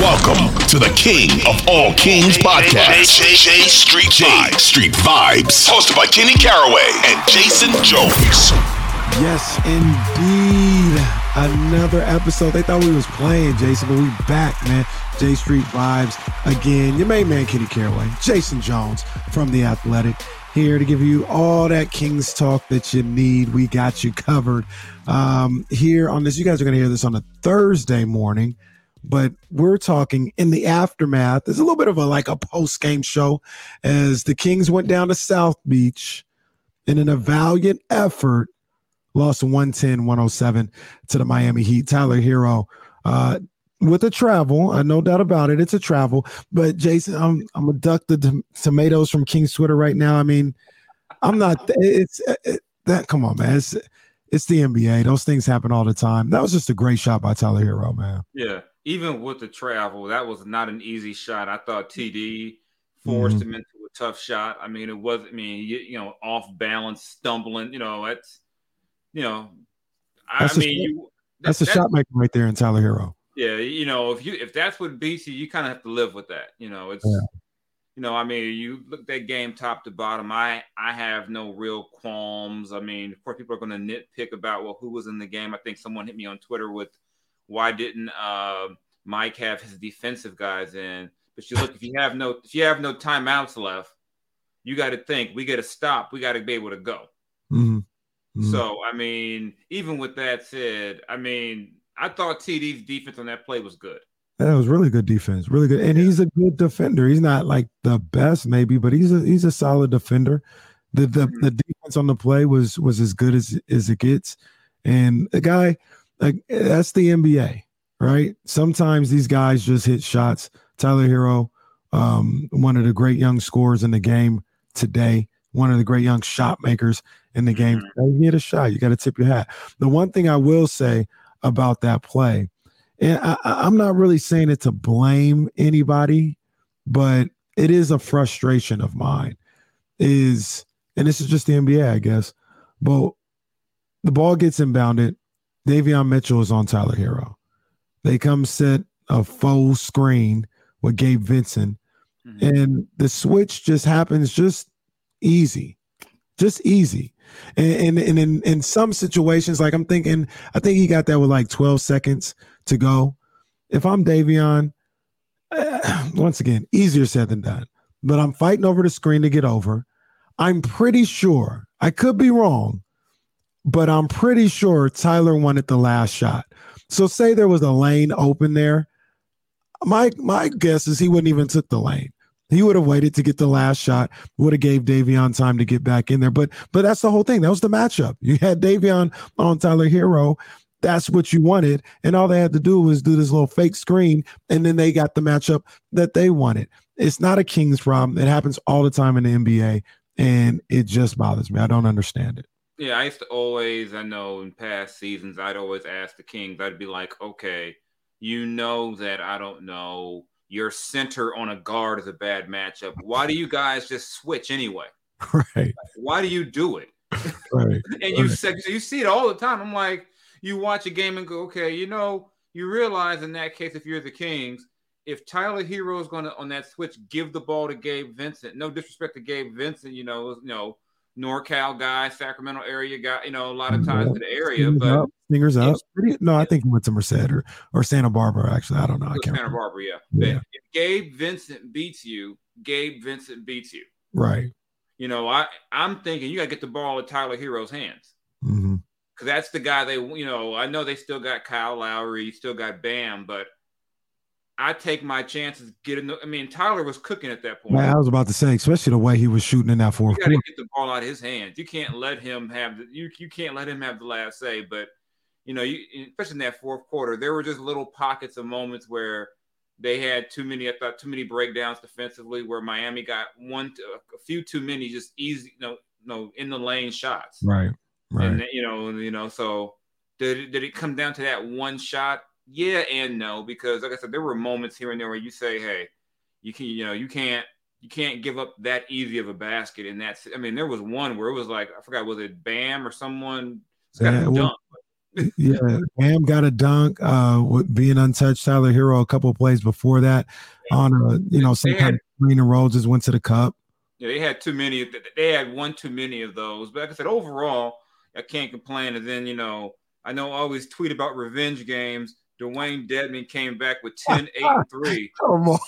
Welcome to the King of All Kings podcast. J, J, J Street Vibes. Street Vibes. Hosted by Kenny Caraway and Jason Jones. Yes, indeed. Another episode. They thought we was playing, Jason, but we back, man. J Street Vibes again. Your main man, Kenny Caraway. Jason Jones from The Athletic here to give you all that Kings talk that you need. We got you covered um, here on this. You guys are going to hear this on a Thursday morning but we're talking in the aftermath. There's a little bit of a like a post game show as the Kings went down to South Beach and in a valiant effort, lost 110 107 to the Miami Heat. Tyler Herro uh, with a travel, I no doubt about it. It's a travel, but Jason, I'm I'm gonna duck the t- tomatoes from King's Twitter right now. I mean, I'm not. It's it, that. Come on, man. It's it's the NBA. Those things happen all the time. That was just a great shot by Tyler Herro, man. Yeah, even with the travel, that was not an easy shot. I thought TD forced mm-hmm. him into a tough shot. I mean, it was, I mean, you, you know, off balance, stumbling, you know, it's, you know, that's I mean, you, that's that, a shot maker right there in Tyler Herro. Yeah. You know, if you, if that's what beats you, you kind of have to live with that. You know, it's, yeah. you know, I mean, you look that game top to bottom. I, I have no real qualms. I mean, of course, people are going to nitpick about, well, who was in the game. I think someone hit me on Twitter with, why didn't uh, Mike have his defensive guys in? But you look, if you have no if you have no timeouts left, you got to think we got to stop. We got to be able to go. Mm-hmm. Mm-hmm. So I mean, even with that said, I mean, I thought TD's defense on that play was good. That was really good defense, really good, and he's a good defender. He's not like the best, maybe, but he's a he's a solid defender. The the, mm-hmm. the defense on the play was was as good as as it gets, and the guy like that's the NBA, right? Sometimes these guys just hit shots. Tyler Herro, um, one of the great young scorers in the game today, one of the great young shot makers in the game. Mm-hmm. You hit a shot, you got to tip your hat. The one thing I will say about that play, and I, I'm not really saying it to blame anybody, but it is a frustration of mine. Is and this is just the NBA, I guess. But the ball gets inbounded. Davion Mitchell is on Tyler Herro. They come set a full screen with Gabe Vincent, mm-hmm. and the switch just happens just easy, just easy. And, and, and in, in some situations, like I'm thinking, I think he got that with like 12 seconds to go. If I'm Davion, uh, once again, easier said than done. But I'm fighting over the screen to get over. I'm pretty sure, I could be wrong, but I'm pretty sure Tyler wanted the last shot. So say there was a lane open there. My my guess is he wouldn't even took the lane. He would have waited to get the last shot, would have gave Davion time to get back in there. But but that's the whole thing. That was the matchup. You had Davion on Tyler Herro. That's what you wanted. And all they had to do was do this little fake screen, and then they got the matchup that they wanted. It's not a Kings problem. It happens all the time in the NBA, and it just bothers me. I don't understand it. Yeah, I used to always, I know in past seasons, I'd always ask the Kings, I'd be like, okay, you know that I don't know your center on a guard is a bad matchup. Why do you guys just switch anyway? Right. Why do you do it? Right. and you right. you see it all the time. I'm like, you watch a game and go, okay, you know, you realize in that case, if you're the Kings, if Tyler Herro is going to on that switch give the ball to Gabe Vincent, no disrespect to Gabe Vincent, you know, you know NorCal guy, Sacramento area guy, you know, a lot of ties yeah. to the area. Stingers but up. Stingers up. Pretty, no, I think he went to Merced or, or Santa Barbara, actually. I don't know. I can't Santa remember. Barbara, yeah. yeah. if Gabe Vincent beats you, Gabe Vincent beats you. Right. You know, I, I'm thinking you got to get the ball at Tyler Herro's hands. Mm-hmm. Cause that's the guy they, you know, I know they still got Kyle Lowry, still got Bam, but – I take my chances getting. The, I mean, Tyler was cooking at that point. Man, I was about to say, especially the way he was shooting in that fourth. You got to get the ball out of his hands. You can't let him have the. You you can't let him have the last say. But you know, you, especially in that fourth quarter, there were just little pockets of moments where they had too many. I thought too many breakdowns defensively, where Miami got one, a few too many, just easy, you know, you know, in the lane shots. Right. Right. And you know, you know, so did it, did it come down to that one shot? Yeah and no, because like I said, there were moments here and there where you say, hey, you can, you know, you can't you can't give up that easy of a basket. And that's, I mean, there was one where it was like, I forgot, was it Bam or someone got yeah, a dunk? yeah, Bam got a dunk. Uh, with being untouched, Tyler Herro a couple plays before that on a you know some kind of screen and roll just went to the cup. Yeah, they had too many. They had one too many of those. But like I said, overall, I can't complain. And then you know, I know I always tweet about revenge games. Dewayne Dedmon came back with 10, 8, 3. Come on.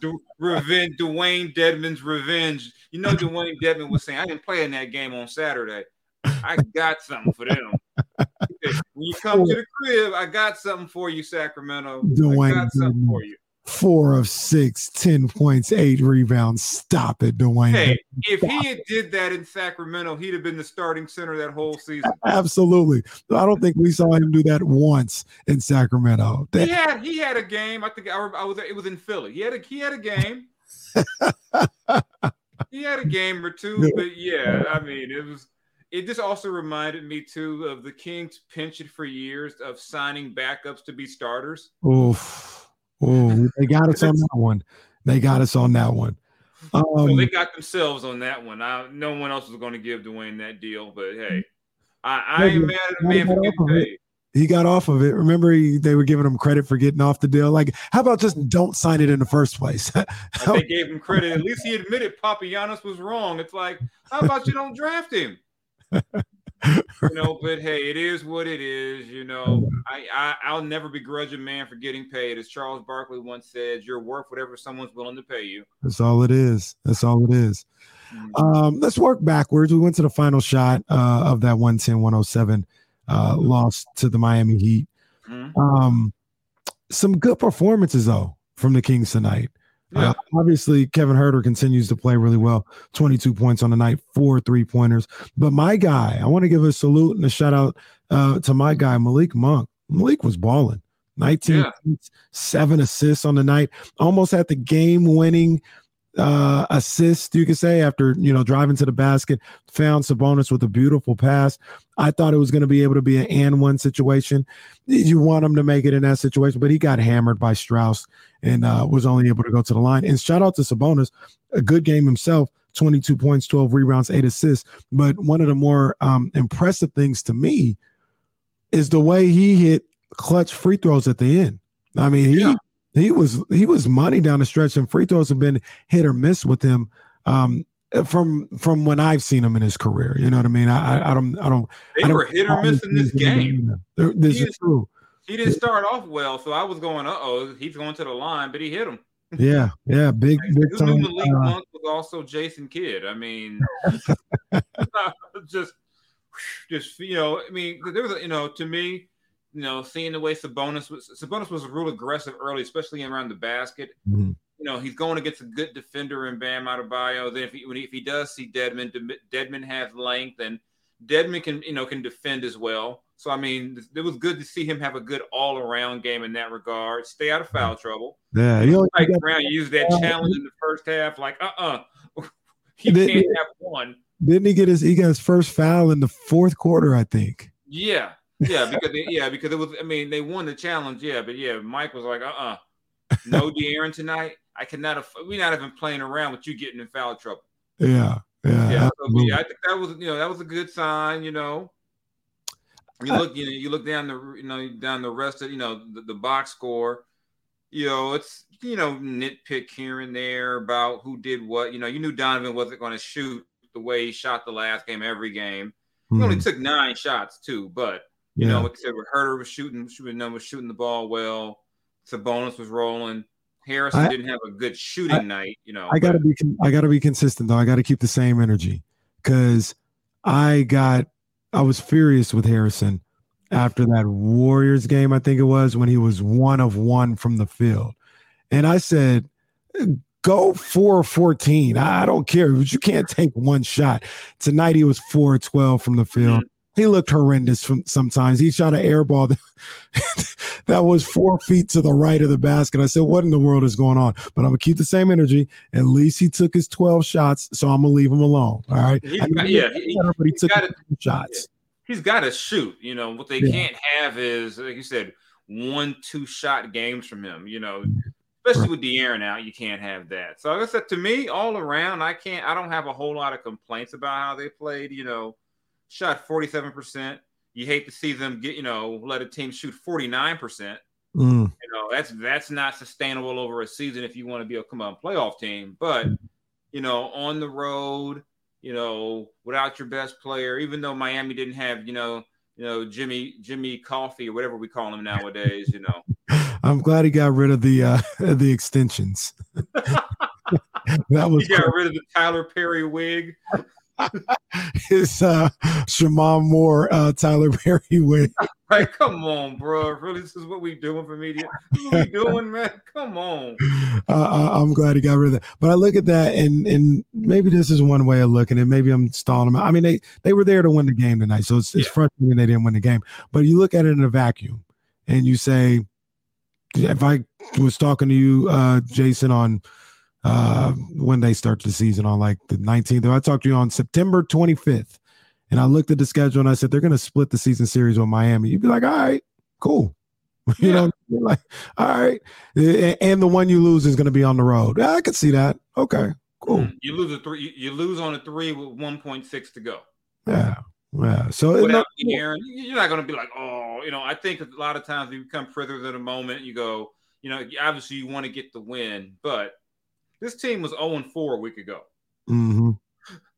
Du- revenge, Dewayne Dedmon's revenge. You know, Dwayne Dedmon was saying, I didn't play in that game on Saturday. I got something for them. when you come to the crib, I got something for you, Sacramento. Dewayne I got something for you four of six, 10 points, eight rebounds. Stop it, Dewayne. Hey, if he had did that in Sacramento, he'd have been the starting center that whole season. Absolutely. I don't think we saw him do that once in Sacramento. That, he had he had a game. I think I, I was it was in Philly. He had a he had a game. he had a game or two, but yeah, I mean it was it just also reminded me too of the Kings penchant for years of signing backups to be starters. Oof Oh, they got us on that one. They got us on that one. Um, so they got themselves on that one. I, no one else was going to give Dewayne that deal, but hey, I, I ain't mad at for getting paid. He got off of it. Remember, he, they were giving him credit for getting off the deal. Like, how about just don't sign it in the first place? they gave him credit. At least he admitted Papagiannis was wrong. It's like, how about you don't draft him? you know, but hey, it is what it is. You know, I, I I'll never begrudge a man for getting paid. As Charles Barkley once said, "You're worth whatever someone's willing to pay you." That's all it is. That's all it is. Mm-hmm. Um, let's work backwards. We went to the final shot uh, of that 110-107 uh, loss to the Miami Heat. Mm-hmm. Um, some good performances though from the Kings tonight. Yeah. Uh, obviously, Kevin Huerter continues to play really well. 22 points on the night, four three pointers. But my guy, I want to give a salute and a shout out uh, to my guy, Malik Monk. Malik was balling. 19 yeah. seven assists on the night, almost at the game winning uh, assist, you could say, after you know driving to the basket, found Sabonis with a beautiful pass. I thought it was going to be able to be an and one situation. You want him to make it in that situation, but he got hammered by Strus and uh, was only able to go to the line. And shout out to Sabonis, a good game himself. 22 points, 12 rebounds, eight assists. But one of the more um, impressive things to me is the way he hit clutch free throws at the end. I mean, he yeah he was he was money down the stretch, and free throws have been hit or miss with him um, from from when I've seen him in his career. You know what I mean? I I don't I don't. They I don't, were hit or miss in this game. This he is true. He didn't start off well, so I was going, uh oh, he's going to the line, but he hit him. Yeah, yeah, big, big Who time. Malik uh, Monk was also Jason Kidd. I mean, just, just you know, I mean, there was, a, you know, to me, you know, seeing the way Sabonis was Sabonis was real aggressive early, especially around the basket. Mm-hmm. You know, he's going against a good defender in Bam Adebayo. Then if he, when he, if he does see Dedmon, Dedmon has length, and Dedmon can you know can defend as well. So I mean, it was good to see him have a good all around game in that regard. Stay out of foul trouble. Yeah, you know, Mike Brown used that challenge in the first half, like uh uh-uh. uh he did, can't have one. Didn't he get his he got his first foul in the fourth quarter? I think. Yeah, yeah, because they, yeah, because it was. I mean, they won the challenge. Yeah, but yeah, Mike was like, uh, uh-uh. uh no De'Aaron tonight. I cannot. Aff- we're not even playing around with you getting in foul trouble. Yeah, yeah, yeah. So, yeah, I think that was you know that was a good sign. You know, you look you know you look down the you know down the rest of you know the, the box score. You know, it's you know nitpick here and there about who did what. You know, you knew Donovan wasn't going to shoot the way he shot the last game every game. He only hmm. took nine shots too, but you yeah. know, said, Huerter was shooting, she was was shooting the ball well. Sabonis was rolling. Harrison I, didn't have a good shooting I, night. You know, I gotta be, I gotta be consistent though. I gotta keep the same energy because I got, I was furious with Harrison after that Warriors game. I think it was when he was one of one from the field, and I said, go four fourteen. I don't care, but you can't take one shot. Tonight he was four twelve from the field. Mm-hmm he looked horrendous from sometimes. He shot an air ball that, that, was four feet to the right of the basket. I said, What in the world is going on? But I'm gonna keep the same energy. At least he took his 12 shots, so I'm gonna leave him alone. All right. Got, yeah, he, but he took gotta, shots. He's got to shoot. You know what they yeah. can't have is, like you said, one two shot games from him. You know, especially with De'Aaron out, you can't have that. So like I said, to me, all around, I can't. I don't have a whole lot of complaints about how they played. You know shot 47%. You hate to see them get, you know, let a team shoot 49%. Mm. You know, that's that's not sustainable over a season if you want to be a come on playoff team. But you know, on the road, you know, without your best player, even though Miami didn't have, you know, you know, Jimmy Jimmy Coffee or whatever we call him nowadays, you know. I'm glad he got rid of the uh the extensions. that was he got cool. rid of the Tyler Perry wig. his uh Moore uh Tyler Perry win. Like, come on, bro. Really, this is what we doing for media. What we doing, man? Come on. Uh, I'm glad he got rid of that. But I look at that and and maybe this is one way of looking at Maybe I'm stalling them. I mean, they they were there to win the game tonight. So it's, it's frustrating they didn't win the game. But you look at it in a vacuum and you say, if I was talking to you, uh, Jason, on uh, when they start the season on like the 19th. I talked to you on September 25th, and I looked at the schedule and I said they're going to split the season series with Miami. You'd be like, all right, cool. you yeah. know, like, all right. And the one you lose is going to be on the road. I could see that. Okay, cool. Mm, you lose a three. You lose on a three with 1.6 to go. Yeah. Yeah. So Without Aaron, you're not going to be like, oh, you know. I think a lot of times you become prisoners of the moment. You go, you know, obviously you want to get the win, but this team was 0 4 a week ago. Mm-hmm.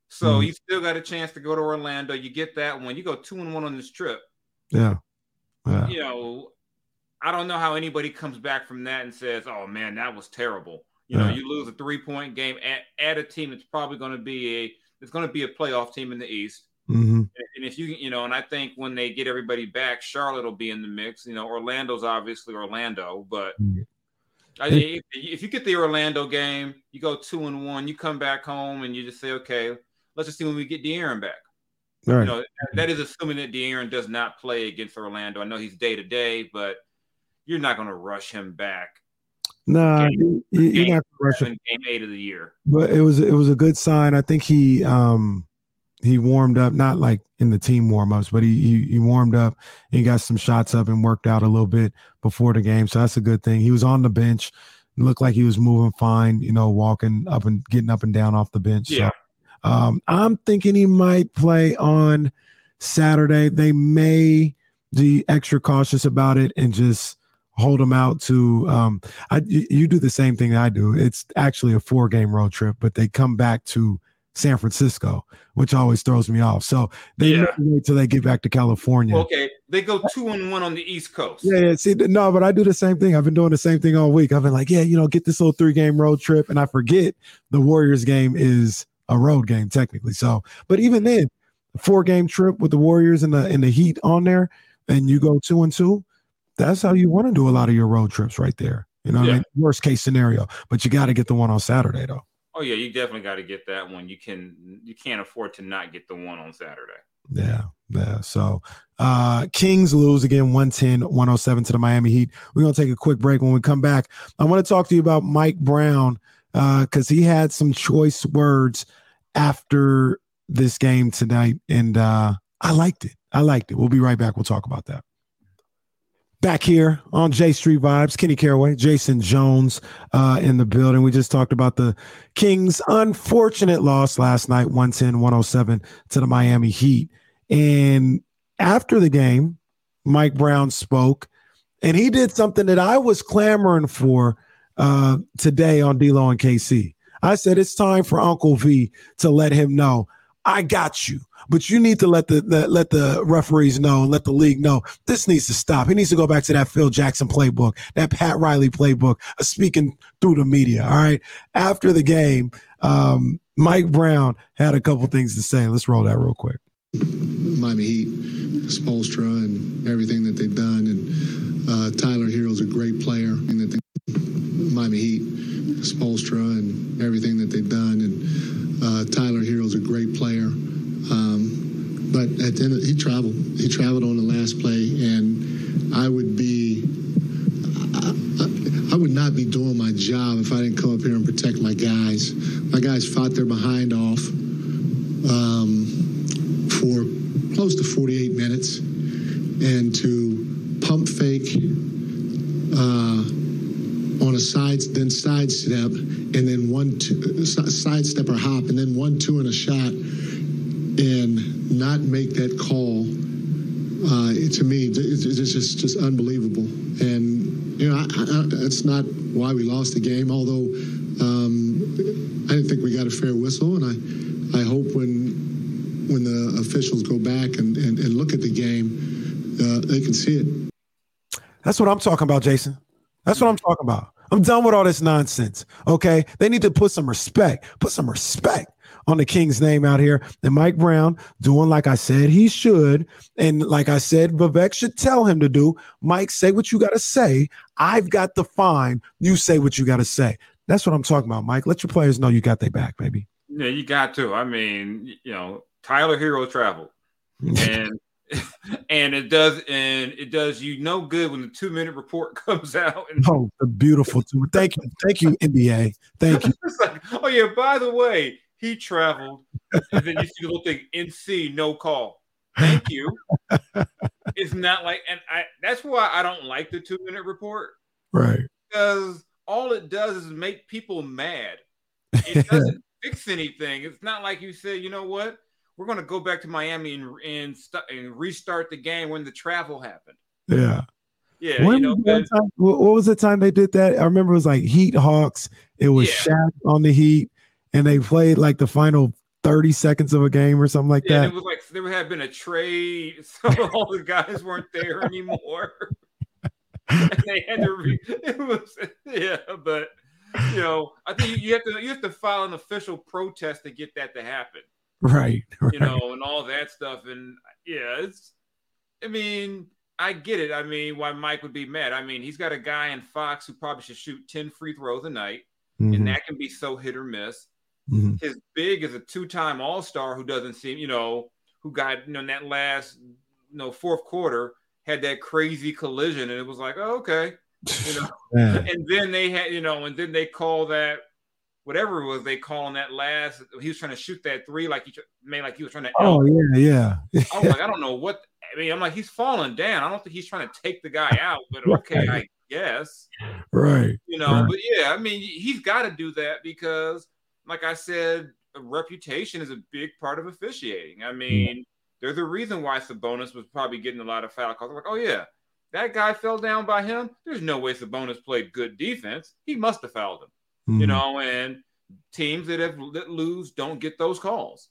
So mm-hmm. you still got a chance to go to Orlando. You get that one. You go two and one on this trip. Yeah. yeah. You know, I don't know how anybody comes back from that and says, "Oh man, that was terrible." You yeah. know, you lose a three point game at, at a team that's probably going to be a it's going to be a playoff team in the East. Mm-hmm. And if you you know, and I think when they get everybody back, Charlotte will be in the mix. You know, Orlando's obviously Orlando, but mm-hmm. If, if you get the Orlando game, you go two and one, you come back home and you just say, okay, let's just see when we get De'Aaron back. Right. You know, that is assuming that De'Aaron does not play against Orlando. I know he's day to day, but you're not going to rush him back. No, nah, you're not rushing game eight of the year. But it was it was a good sign. I think he um he warmed up, not like in the team warm ups, but he, he, he warmed up. he got some shots up and worked out a little bit before the game, so that's a good thing. He was on the bench, looked like he was moving fine, you know, walking up and getting up and down off the bench. Yeah. So, um, I'm thinking he might play on Saturday. They may be extra cautious about it and just hold him out to um I you do the same thing I do. It's actually a four game road trip, but they come back to San Francisco, which always throws me off. So they yeah. wait till they get back to California. Okay, they go two and one on the East Coast. Yeah, yeah. See, no, but I do the same thing. I've been doing the same thing all week. I've been like, yeah, you know, get this little three game road trip, and I forget the Warriors game is a road game technically. So, but even then, four game trip with the Warriors and the and the Heat on there, and you go two and two. That's how you want to do a lot of your road trips right there. You know, yeah. I mean? worst case scenario, but you got to get the one on Saturday though. Oh yeah, you definitely got to get that one. You can you can't afford to not get the one on Saturday. Yeah, yeah. So uh Kings lose again 110 107 to the Miami Heat. We're gonna take a quick break. When we come back, I want to talk to you about Mike Brown uh, because he had some choice words after this game tonight, and uh I liked it. I liked it. We'll be right back. We'll talk about that. Back here on J Street Vibes, Kenny Caraway, Jason Jones uh, in the building. We just talked about the Kings' unfortunate loss last night, 110 107 to the Miami Heat. And after the game, Mike Brown spoke and he did something that I was clamoring for uh, today on D'Lo and KC. I said it's time for Uncle V to let him know I got you. But you need to let the, the, let the referees know and let the league know this needs to stop. He needs to go back to that Phil Jackson playbook, that Pat Riley playbook, speaking through the media. All right. After the game, um, Mike Brown had a couple things to say. Let's roll that real quick. Miami Heat, Spoelstra, and everything that they've done, and uh, Tyler Herro's a great player. And that they, Miami Heat, Spoelstra, and everything that they've done, and uh, Tyler Herro's a great player at the end, of, he traveled. He traveled on the last play, and I would be. I, would not be doing my job if I didn't come up here and protect my guys. My guys fought their behind off um, for close to 48 minutes That's what I'm talking about, Jason. That's what I'm talking about. I'm done with all this nonsense. Okay. They need to put some respect, put some respect on the King's name out here. And Mike Brown doing like I said he should. And like I said, Vivek should tell him to do. Mike, say what you got to say. I've got the fine. You say what you got to say. That's what I'm talking about, Mike. Let your players know you got their back, baby. Yeah, you got to. I mean, you know, Tyler Herro traveled. and and it does and it does you no good when the two minute report comes out. And oh beautiful two thank you thank you nba thank you. Like, oh yeah by the way he traveled and then you see the little thing nc no call. Thank you. It's not like and i that's why i don't like the two minute report. Right. Because all it does is make people mad. It doesn't fix anything. It's not like you say you know what we're going to go back to Miami and and, st- and restart the game when the travel happened. Yeah. Yeah, when, you know, but, time, what was the time they did that? I remember it was like Heat Hawks. It was yeah. Shaq on the Heat, and they played like the final 30 seconds of a game or something like yeah, that. It was like there had been a trade, so all the guys weren't there anymore. and they had to re- it was yeah, but you know, I think you have to you have to file an official protest to get that to happen. Right, right. You know, and all that stuff. And yeah, it's, I mean, I get it. I mean, why Mike would be mad. I mean, he's got a guy in Fox who probably should shoot 10 free throws a night, mm-hmm. and that can be so hit or miss. Mm-hmm. His big is a two time All Star who doesn't seem, you know, who got, you know, in that last, you know, fourth quarter had that crazy collision, and it was like, oh, okay. You know, and then they had, you know, and then they call that whatever it was they call on that last. He was trying to shoot that three, like he made like he was trying to. Oh yeah, yeah. I was like, I don't know what. I mean, I'm like, he's falling down. I don't think he's trying to take the guy out, but okay, I guess. Right. You know, right. but yeah, I mean, he's got to do that because, like I said, reputation is a big part of officiating. I mean, mm. there's a reason why Sabonis was probably getting a lot of foul calls. Like, oh yeah, that guy fell down by him. There's no way Sabonis played good defense. He must have fouled him mm-hmm. you know, and teams that have that lose don't get those calls,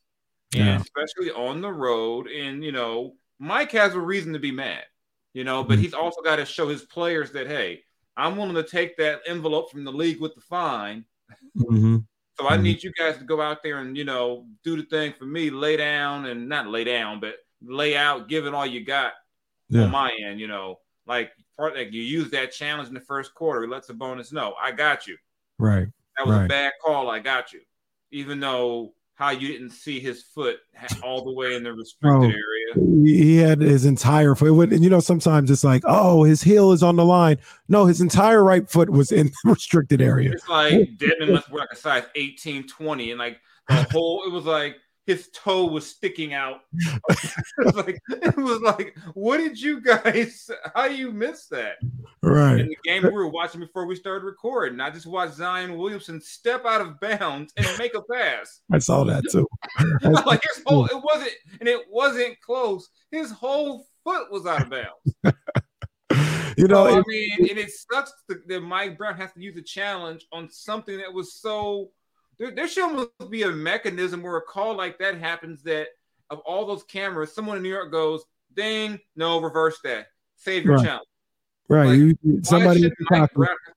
yeah. and especially on the road. And you know, Mike has a reason to be mad, you know, but mm-hmm. he's also got to show his players that hey, I'm willing to take that envelope from the league with the fine. Mm-hmm. So I mm-hmm. need you guys to go out there and you know do the thing for me, lay down and not lay down, but lay out, give it all you got yeah. on my end. You know, like part like you use that challenge in the first quarter, let Sabonis know I got you. Right. That was right. a bad call. I got you. Even though how you didn't see his foot all the way in the restricted oh, area. He had his entire foot. And you know, sometimes it's like, oh, his heel is on the line. No, his entire right foot was in the restricted area. It's like Dedmon must wear like a size 18, 20. And like the whole, it was like his toe was sticking out. it, was like, it was like, what did you guys? How you miss that? Right. In the game we were watching before we started recording, I just watched Zion Williamson step out of bounds and make a pass. I saw that too. like his whole, it wasn't, and it wasn't close. His whole foot was out of bounds. you know, so, I mean, and it sucks that Mike Brown has to use a challenge on something that was so there, there should almost be a mechanism where a call like that happens that of all those cameras, someone in New York goes, ding, no, reverse that. Save your right. challenge. Right. Like, you, somebody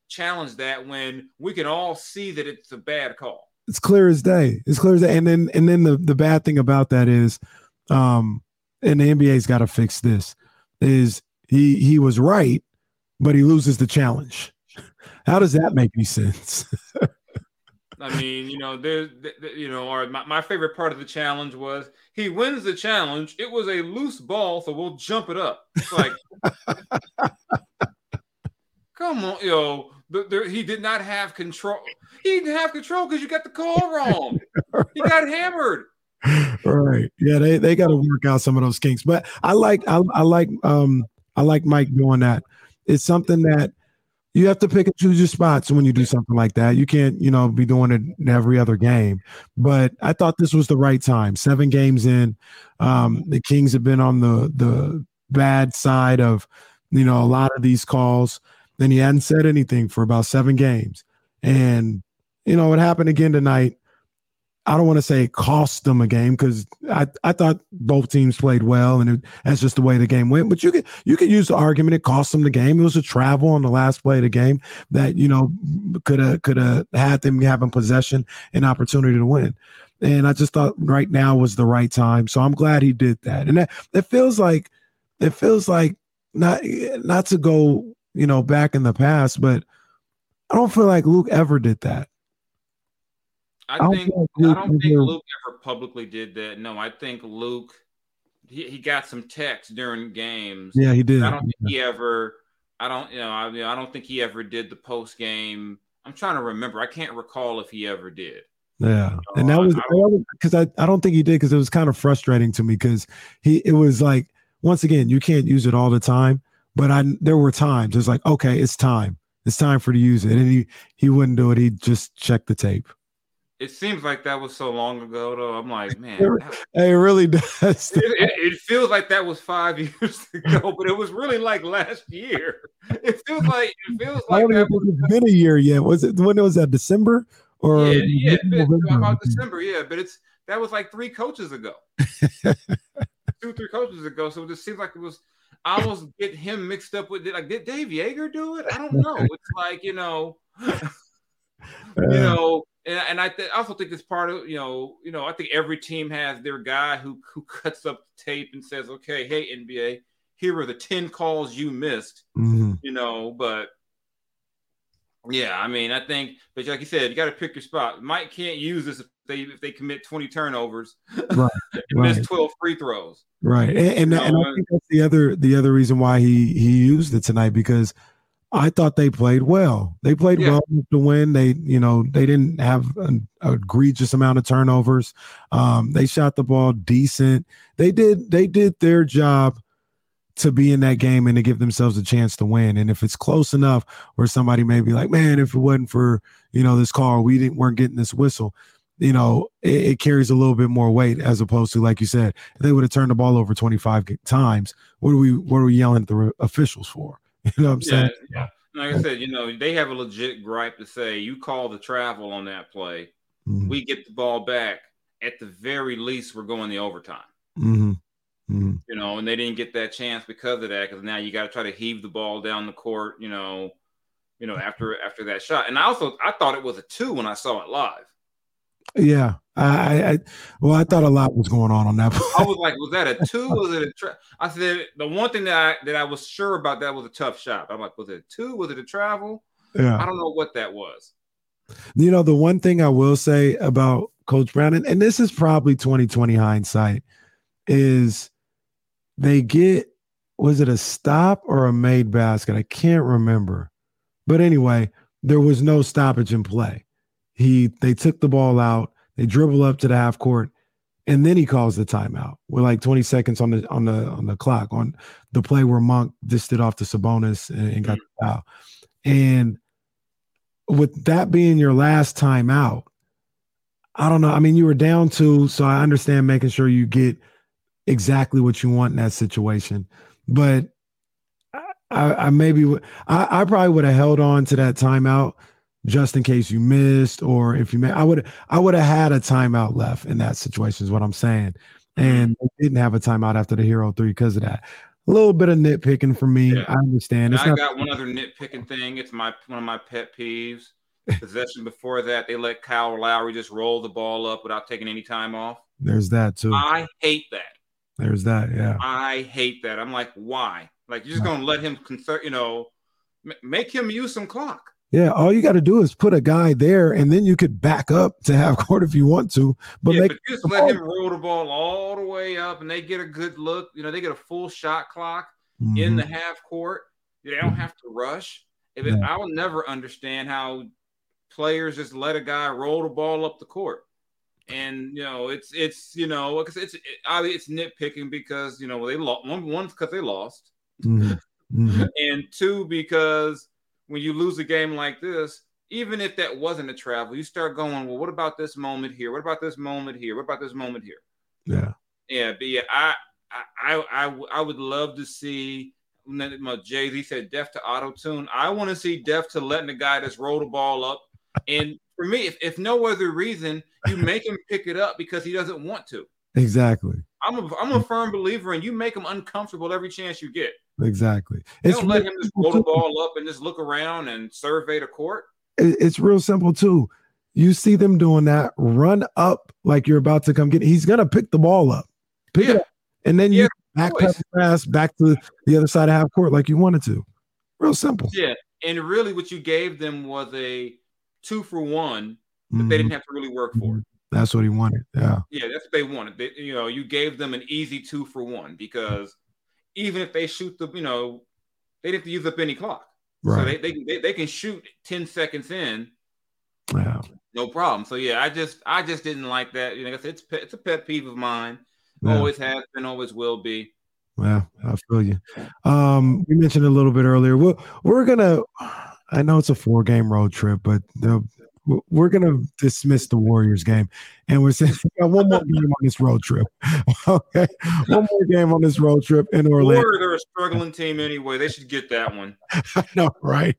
challenge that when we can all see that it's a bad call. It's clear as day. It's clear as day. And then and then the, the bad thing about that is um and the NBA's got to fix this is he he was right, but he loses the challenge. How does that make any sense? I mean, you know, there's, you know, or my, my favorite part of the challenge was he wins the challenge. It was a loose ball, so we'll jump it up. It's like, come on, yo, the, the, he did not have control. He didn't have control because you got the call wrong. he got hammered. Right. Yeah, they, they got to work out some of those kinks. But I like I, I like um I like Mike doing that. It's something that you have to pick and choose your spots when you do something like that. You can't, you know, be doing it in every other game. But I thought this was the right time. Seven games in, um, the Kings have been on the the bad side of, you know, a lot of these calls. Then he hadn't said anything for about seven games, and you know what happened again tonight. I don't want to say cost them a game because I, I thought both teams played well and it, that's just the way the game went. But you could you could use the argument it cost them the game. It was a travel on the last play of the game that you know could have could have had them having possession and opportunity to win. And I just thought right now was the right time. So I'm glad he did that. And that, it feels like it feels like not not to go you know back in the past, but I don't feel like Luke ever did that. I, I think I don't think Luke ever publicly did that. No, I think Luke he, he got some texts during games. Yeah, he did. I don't think he ever. I don't you know I, mean, I don't think he ever did the post game. I'm trying to remember. I can't recall if he ever did. Yeah, uh, and that was because I, I, I don't think he did because it was kind of frustrating to me because he it was like once again you can't use it all the time, but I there were times it's like okay it's time it's time for to use it and he he wouldn't do it he just checked the tape it seems like that was so long ago, though. I'm like, man, it, it really does. It, it, it, feels like that was five years ago, but it was really like last year. It feels like it feels like I don't was, it's been a year yet. Was it when it was that December or yeah, yeah, November? about December, yeah. But it's that was like three coaches ago, two, three coaches ago. So it just seems like it was. I almost get him mixed up with like did Dave Joerger do it? I don't know. It's like you know, you know and, and I th- also think it's part of you know you know I think every team has their guy who who cuts up the tape and says okay hey NBA here are the ten calls you missed mm-hmm. you know but yeah I mean I think but like you said you got to pick your spot Mike can't use this if they if they commit twenty turnovers right, and right. miss twelve free throws right and and, and I think that's the other the other reason why he he used it tonight because I thought they played well. They played yeah. well to win. They, you know, they didn't have an egregious amount of turnovers. Um, they shot the ball decent. They did. They did their job to be in that game and to give themselves a chance to win. And if it's close enough, where somebody may be like, "Man, if it wasn't for you know this call, we didn't weren't getting this whistle." You know, it, it carries a little bit more weight as opposed to, like you said, if they would have turned the ball over twenty five times. What are we? What are we yelling at the officials for? You know what I'm saying? Yeah. Like I said, you know, they have a legit gripe to say you call the travel on that play. Mm-hmm. We get the ball back. At the very least, we're going the overtime. Mm-hmm. Mm-hmm. You know, and they didn't get that chance because of that. Because now you got to try to heave the ball down the court. You know, you know after after that shot. And I also I thought it was a two when I saw it live. Yeah, I, I, well, I thought a lot was going on on that. I was like, was that a two? Was it a? Tra-? I said the one thing that I that I was sure about that was a tough shot. I'm like, was it a two? Was it a travel? Yeah, I don't know what that was. You know, the one thing I will say about Coach Brown, and, and this is probably 2020 hindsight, is they get was it a stop or a made basket? I can't remember, but anyway, there was no stoppage in play. He they took the ball out they dribble up to the half court, and then he calls the timeout with like 20 seconds on the on the on the clock on the play where Monk dished it off to Sabonis and, and got the foul. And with that being your last timeout, I don't know. I mean, you were down two, so I understand making sure you get exactly what you want in that situation. But I, I maybe I, I probably would have held on to that timeout just in case you missed or if you may I would I would have had a timeout left in that situation is what I'm saying. Mm-hmm. And didn't have a timeout after the Herro three because of that. A little bit of nitpicking for me. Yeah. I understand. I got one other nitpicking thing. It's my one of my pet peeves. Possession before that, they let Kyle Lowry just roll the ball up without taking any time off. There's that too. I hate that. There's that. Yeah. I hate that. I'm like, why? Like you're just gonna let him concern, you know, make him use some clock. Yeah, all you got to do is put a guy there, and then you could back up to have court if you want to. But, yeah, but just let him roll the ball all the way up, and they get a good look. You know, they get a full shot clock mm-hmm. in the half court. They don't have to rush. If it, I will never understand how players just let a guy roll the ball up the court. And you know, it's it's you know, it's it's it, it's nitpicking because you know they lost one one because they lost, mm-hmm. Mm-hmm. and two because when you lose a game like this, even if that wasn't a travel, you start going, well, what about this moment here? What about this moment here? What about this moment here? Yeah, yeah, but yeah, I I I I would love to see. Jay Z said deaf to auto tune. I want to see deaf to letting the guy that's roll the ball up. And for me, if, if no other reason, you make him pick it up because he doesn't want to. Exactly. I'm a I'm a firm believer in you make him uncomfortable every chance you get. Exactly. You don't let him just roll the ball up and just look around and survey the court. It's real simple too. You see them doing that, run up like you're about to come get. He's gonna pick the ball up, pick yeah. it up, and then yeah, you back pass back to the other side of half court like you wanted to. Real simple. Yeah, and really, what you gave them was a two for one that mm-hmm. they didn't have to really work for. That's what he wanted. Yeah. Yeah, that's what they wanted. They, you know, you gave them an easy two for one because even if they shoot the, you know, they didn't have to use up any clock. Right. So they, they, they, they can shoot 10 seconds in. Yeah. No problem. So yeah, I just I just didn't like that. You know, it's it's a pet peeve of mine. Yeah. Always has been, always will be. Yeah, I feel you. Um, we mentioned a little bit earlier. We're we're gonna. I know it's a four game road trip, but the we're going to dismiss the Warriors game, and we're saying we one more game on this road trip. okay, one more game on this road trip in Orlando. Warriors are a struggling team anyway. They should get that one. I know, right?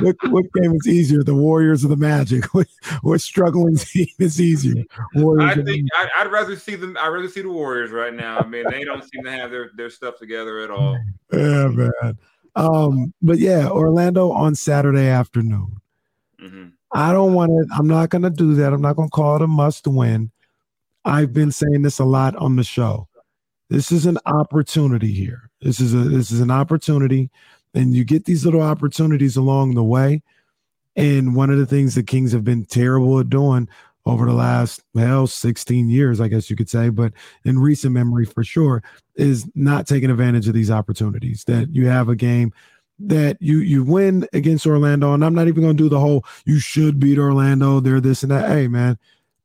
what, what, game is easier, the Warriors or the Magic? What, what struggling team is easier? Warriors I think I, would rather see them. I'd rather see the Warriors right now. I mean, they don't seem to have their their stuff together at all. Yeah, man. Um, but yeah, Orlando on Saturday afternoon. Mm-hmm. I don't want to. I'm not going to do that. I'm not going to call it a must win. I've been saying this a lot on the show. This is an opportunity here. This is a this is an opportunity, and you get these little opportunities along the way. And one of the things the Kings have been terrible at doing over the last well 16 years, I guess you could say, but in recent memory for sure, is not taking advantage of these opportunities. That you have a game that you you win against Orlando, and I'm not even going to do the whole you should beat Orlando. They're this and that. Hey, man,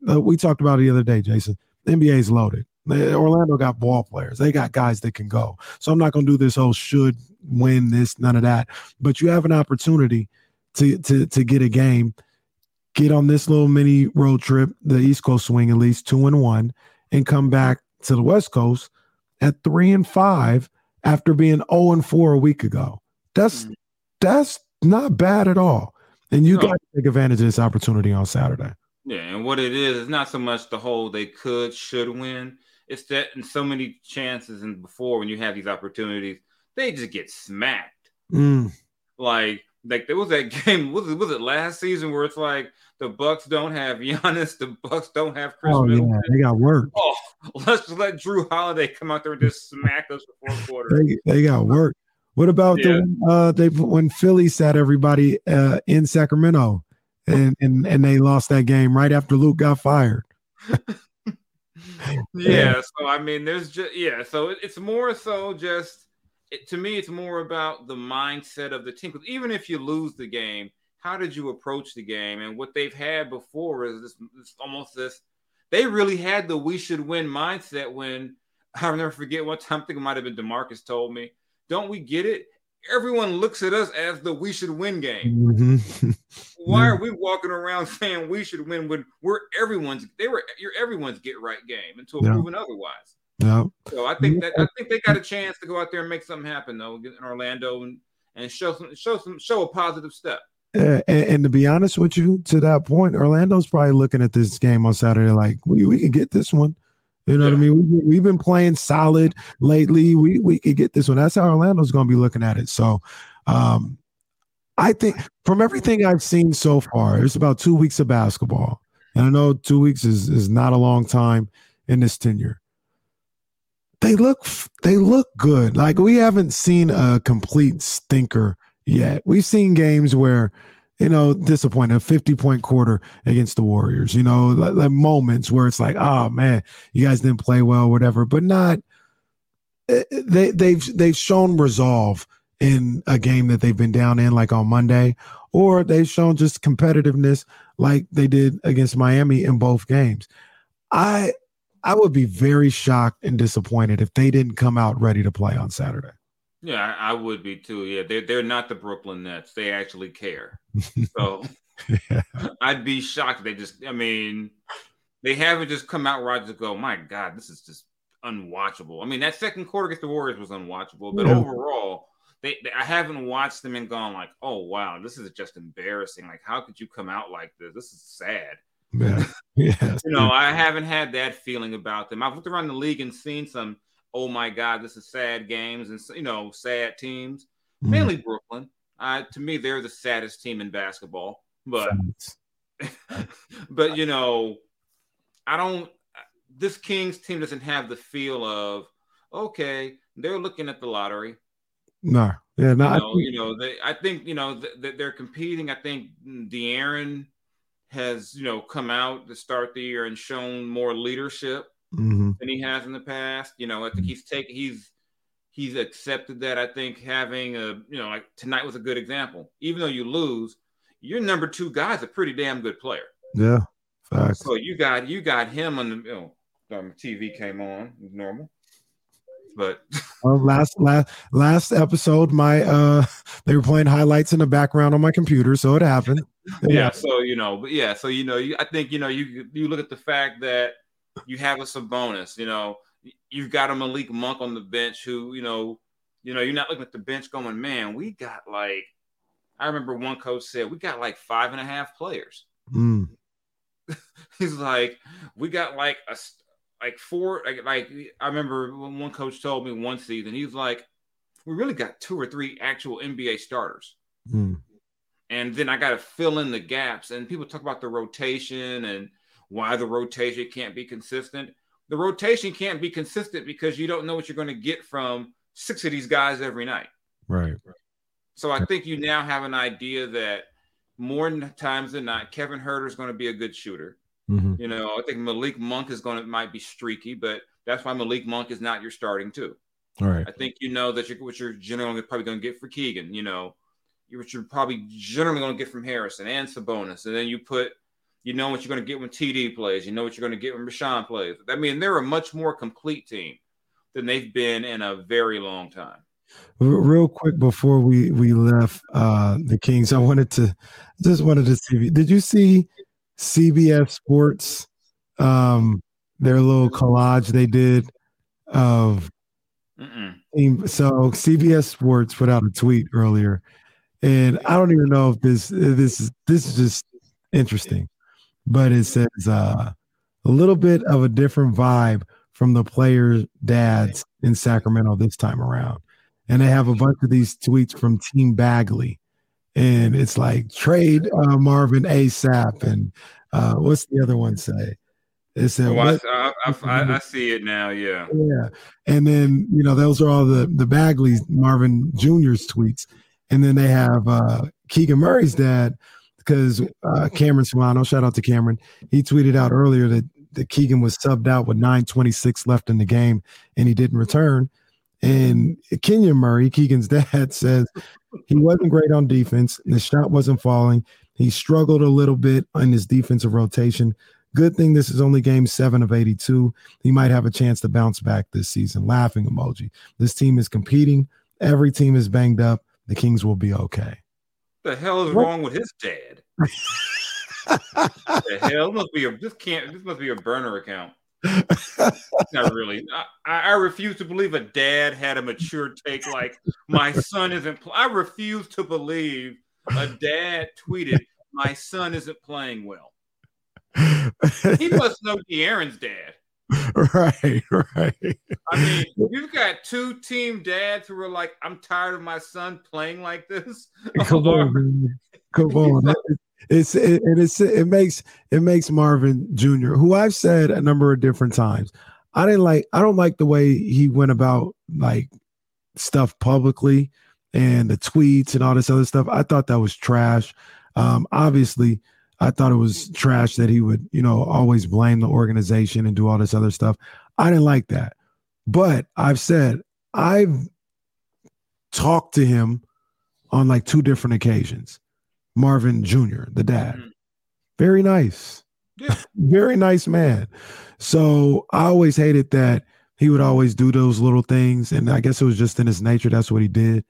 uh, we talked about it the other day, Jason. The NBA is loaded. Orlando got ball players. They got guys that can go. So I'm not going to do this whole should win this, none of that. But you have an opportunity to to to get a game, get on this little mini road trip, the East Coast swing at least two and one, and come back to the West Coast at three and five after being 0 and 4 a week ago. That's mm. that's not bad at all. And you no. got to take advantage of this opportunity on Saturday. Yeah, and what it is, it's not so much the whole they could, should win. It's that in so many chances and before when you have these opportunities, they just get smacked. Mm. Like, like there was that game. Was it was it last season where it's like the Bucks don't have Giannis, the Bucks don't have Chris oh, Middleton. Yeah, they got work. Oh, let's let Jrue Holiday come out there and just smack us for fourth quarter. They, they got work. What about yeah. the uh, they when Philly sat everybody uh, in Sacramento and, and and they lost that game right after Luke got fired? yeah, so I mean, there's just yeah, so it, it's more so just it, to me, it's more about the mindset of the team. Because even if you lose the game, how did you approach the game? And what they've had before is this, this almost this. They really had the we should win mindset when I'll never forget one time. I think it might have been Demarcus told me don't we get it? Everyone looks at us as the we should win game. Mm-hmm. Why are we walking around saying we should win when we're everyone's they were you're everyone's get right game until yeah. proven otherwise? Yeah. So I think that I think they got a chance to go out there and make something happen though in Orlando and, and show some show some show a positive step. and, and, to be honest with you, to that point, Orlando's probably looking at this game on Saturday like we, we can get this one. You know yeah. what I mean? We, we've been playing solid lately. We we could get this one. That's how Orlando's going to be looking at it. So, um, I think from everything I've seen so far, it's about two weeks of basketball, and I know two weeks is is not a long time in this tenure. They look they look good. Like we haven't seen a complete stinker yet. We've seen games where you know, disappointed. A 50 point quarter against the Warriors, you know, like, like, moments where it's like, oh man, you guys didn't play well, whatever, but not eh, eh, they they've they've shown resolve in a game that they've been down in, like on Monday, or they've shown just competitiveness like they did against Miami in both games. I I would be very shocked and disappointed if they didn't come out ready to play on Saturday. Yeah, I, would be too. Yeah, they're they're not the Brooklyn Nets. They actually care. So yeah. I'd be shocked. They just, I mean, they haven't just come out right to go. My God, this is just unwatchable. I mean, that second quarter against the Warriors was unwatchable, but yeah. overall, they, they, I haven't watched them and gone like, oh wow, this is just embarrassing. Like, how could you come out like this? This is sad. Yeah. yeah. you know, I haven't had that feeling about them. I've looked around the league and seen some, oh my God, this is sad games and you know, sad teams. Mm. Mainly Brooklyn. Uh, to me, they're the saddest team in basketball. But but you know, I don't this Kings team doesn't have the feel of okay, they're looking at the lottery. No, yeah, no. You know, think, you know they, I think you know that they're competing. I think De'Aaron has you know come out to start the year and shown more leadership mm-hmm. than he has in the past. You know, I think he's taken he's he's accepted that. I think having a you know like tonight was a good example. Even though you lose, your number two guy's a pretty damn good player. Yeah, facts. So you got you got him on the you know, um, TV came on normal. But well, last last last episode, my uh, they were playing highlights in the background on my computer, so it happened. yeah, so you know, but yeah, so you know, you, I think you know, you you look at the fact that you have a Sabonis, you know, you've got a Malik Monk on the bench who, you know, you know, you're not looking at the bench going, man, we got like, I remember one coach said we got like five and a half players. Mm. He's like, we got like a like four like, like I remember when one coach told me one season, he was like, we really got two or three actual NBA starters. Mm. And then I got to fill in the gaps. And people talk about the rotation and why the rotation can't be consistent. The rotation can't be consistent because you don't know what you're going to get from six of these guys every night. Right. So I think you now have an idea that more times than not, Kevin Huerter is going to be a good shooter. Mm-hmm. You know, I think Malik Monk is going to might be streaky, but that's why Malik Monk is not your starting too. All right. I think you know that you're what you're generally probably going to get for Keegan. You know, what you're probably generally going to get from Harrison and Sabonis, and then you put, you know, what you're going to get when TD plays. You know what you're going to get when Richaun plays. I mean, they're a much more complete team than they've been in a very long time. Real quick before we we left uh the Kings, I wanted to just wanted to see. Did you see CBS Sports, um, their little collage they did of. Mm-mm. So CBS Sports put out a tweet earlier, and I don't even know if this this is this is just interesting, but it says uh, a little bit of a different vibe from the players' dads in Sacramento this time around, and they have a bunch of these tweets from Team Bagley. And it's like trade uh, Marvin ASAP, and uh, what's the other one say? It said, oh, I, I, I, I, see it now. Yeah, yeah, and then you know those are all the the Bagley Marvin Junior's tweets, and then they have uh, Keegan Murray's dad because uh, Cameron Salerno, shout out to Cameron, he tweeted out earlier that, that Keegan was subbed out with 9:26 left in the game, and he didn't return. And Kenyon Murray, Keegan's dad, says he wasn't great on defense. The shot wasn't falling. He struggled a little bit in his defensive rotation. Good thing this is only game seven of 82. He might have a chance to bounce back this season. Laughing emoji. This team is competing. Every team is banged up. The Kings will be okay. The hell is what? wrong with his dad? the hell must be a this can't this must be a burner account. Not really. I, I, refuse to believe a dad had a mature take like my son isn't. Pl-. I refuse to believe a dad tweeted my son isn't playing well. He must know De'Aaron's dad. Right, right. I mean, you've got two team dads who are like, "I'm tired of my son playing like this." Come on, man. come on it's it, it's it makes it makes Marvin Jr., who I've said a number of different times. I didn't like I don't like the way he went about like stuff publicly and the tweets and all this other stuff. I thought that was trash. Um, obviously, I thought it was trash that he would, you know, always blame the organization and do all this other stuff. I didn't like that. But I've said I've talked to him on like two different occasions. Marvin Jr., the dad. Mm-hmm. Very nice. Yeah. Very nice man. So I always hated that he would always do those little things. And I guess it was just in his nature. That's what he did.